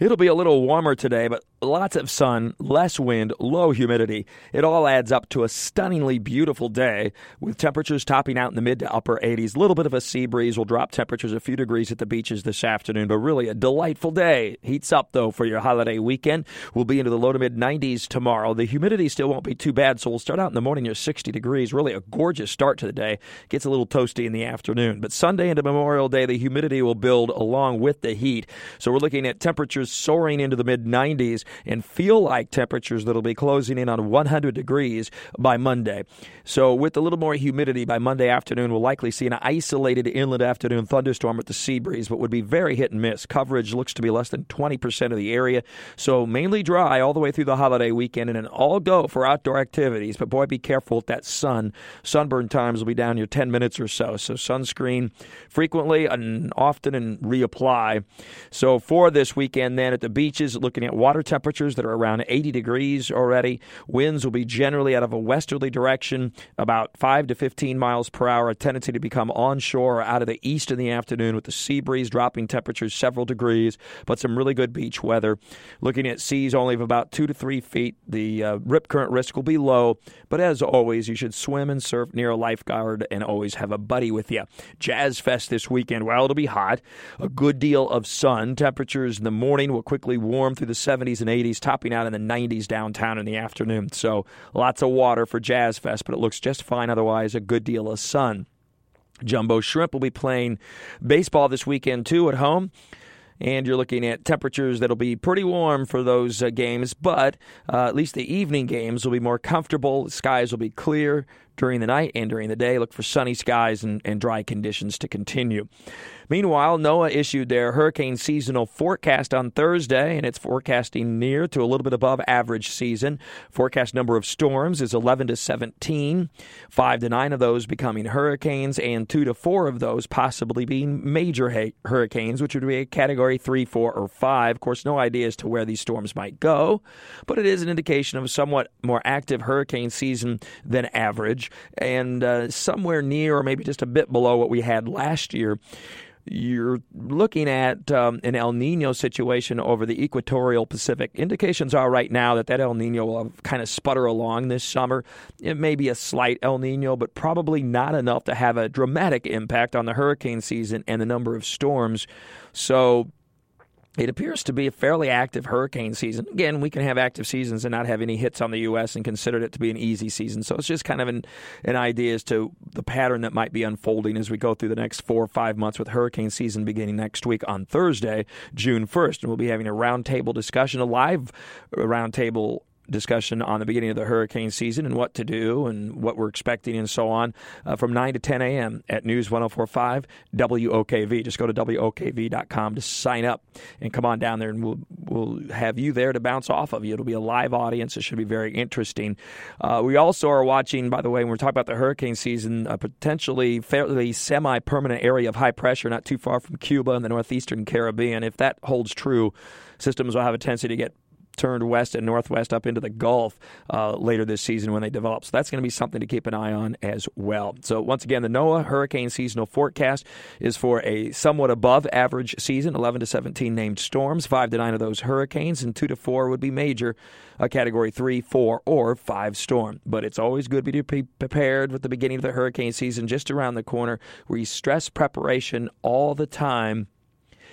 It'll be a little warmer today, but lots of sun, less wind, low humidity. It all adds up to a stunningly beautiful day with temperatures topping out in the mid to upper 80s. A little bit of a sea breeze will drop temperatures a few degrees at the beaches this afternoon, but really a delightful day. Heats up though for your holiday weekend. We'll be into the low to mid 90s tomorrow. The humidity still won't be too bad, so we'll start out in the morning near 60 degrees. Really a gorgeous start to the day. Gets a little toasty in the afternoon, but Sunday into Memorial Day, the humidity will build along with the heat. So we're looking at temperatures soaring into the mid 90s and feel like temperatures that'll be closing in on 100 degrees by Monday. So, with a little more humidity by Monday afternoon, we'll likely see an isolated inland afternoon thunderstorm with the sea breeze, but would be very hit and miss. Coverage looks to be less than 20% of the area. So, mainly dry all the way through the holiday weekend and an all go for outdoor activities. But boy, be careful with that sun. Sunburn times will be down here 10 minutes or so. So, sunscreen frequently and often and reapply. So, for this weekend, then at the beaches, looking at water temperatures that are around 80 degrees already. Winds will be generally out of a westerly direction, about 5 to 15 miles per hour, a tendency to become onshore or out of the east in the afternoon with the sea breeze dropping temperatures several degrees, but some really good beach weather. Looking at seas only of about 2 to 3 feet, the uh, rip current risk will be low, but as always, you should swim and surf near a lifeguard and always have a buddy with you. Jazz Fest this weekend, well, it'll be hot, a good deal of sun. Temperatures in the morning will quickly warm through the 70s and 80s, topping out in the 90s downtown in the afternoon. So lots of water for Jazz Fest, but it looks just fine otherwise. A good deal of sun. Jumbo Shrimp will be playing baseball this weekend too at home and you're looking at temperatures that'll be pretty warm for those uh, games, but uh, at least the evening games will be more comfortable. The skies will be clear during the night and during the day. Look for sunny skies and, and dry conditions to continue. Meanwhile, NOAA issued their hurricane seasonal forecast on Thursday, and it's forecasting near to a little bit above average season. Forecast number of storms is 11 to 17, five to nine of those becoming hurricanes, and two to four of those possibly being major ha- hurricanes, which would be a category three, four, or five. Of course, no idea as to where these storms might go, but it is an indication of a somewhat more active hurricane season than average, and uh, somewhere near or maybe just a bit below what we had last year you're looking at um, an El Nino situation over the equatorial Pacific. Indications are right now that that El Nino will kind of sputter along this summer. It may be a slight El Nino, but probably not enough to have a dramatic impact on the hurricane season and the number of storms. So it appears to be a fairly active hurricane season. Again, we can have active seasons and not have any hits on the U.S. and considered it to be an easy season. So it's just kind of an, an idea as to the pattern that might be unfolding as we go through the next four or five months with hurricane season beginning next week on Thursday, June 1st. And we'll be having a roundtable discussion, a live roundtable discussion on the beginning of the hurricane season and what to do and what we're expecting and so on uh, from 9 to 10 a.m. at News 1045 WOKV. Just go to WOKV.com to sign up and come on down there and we'll, we'll have you there to bounce off of you. It'll be a live audience. It should be very interesting. Uh, we also are watching, by the way, when we're talking about the hurricane season, a potentially fairly semi permanent area of high pressure not too far from Cuba and the northeastern Caribbean. If that holds true, systems will have a tendency to get turned west and northwest up into the Gulf uh, later this season when they develop. So that's going to be something to keep an eye on as well. So once again, the NOAA hurricane seasonal forecast is for a somewhat above average season 11 to 17 named storms, 5 to 9 of those hurricanes, and 2 to 4 would be major, a category 3, 4, or 5 storm. But it's always good to be prepared with the beginning of the hurricane season just around the corner. We stress preparation all the time.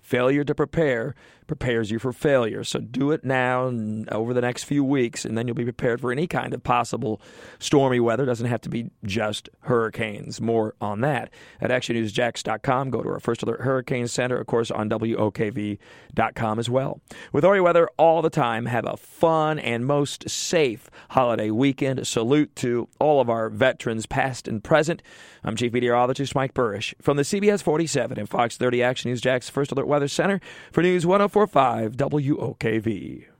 Failure to prepare prepares you for failure. So do it now and over the next few weeks, and then you'll be prepared for any kind of possible stormy weather. It doesn't have to be just hurricanes. More on that at actionnewsjax.com. Go to our First Alert Hurricane Center, of course, on WOKV.com as well. With Ori weather all the time, have a fun and most safe holiday weekend. A salute to all of our veterans, past and present. I'm Chief Meteorologist Mike Buresh from the CBS 47 and Fox 30 Action News Jax First Alert Weather Center for News 104. 1045 WOKV.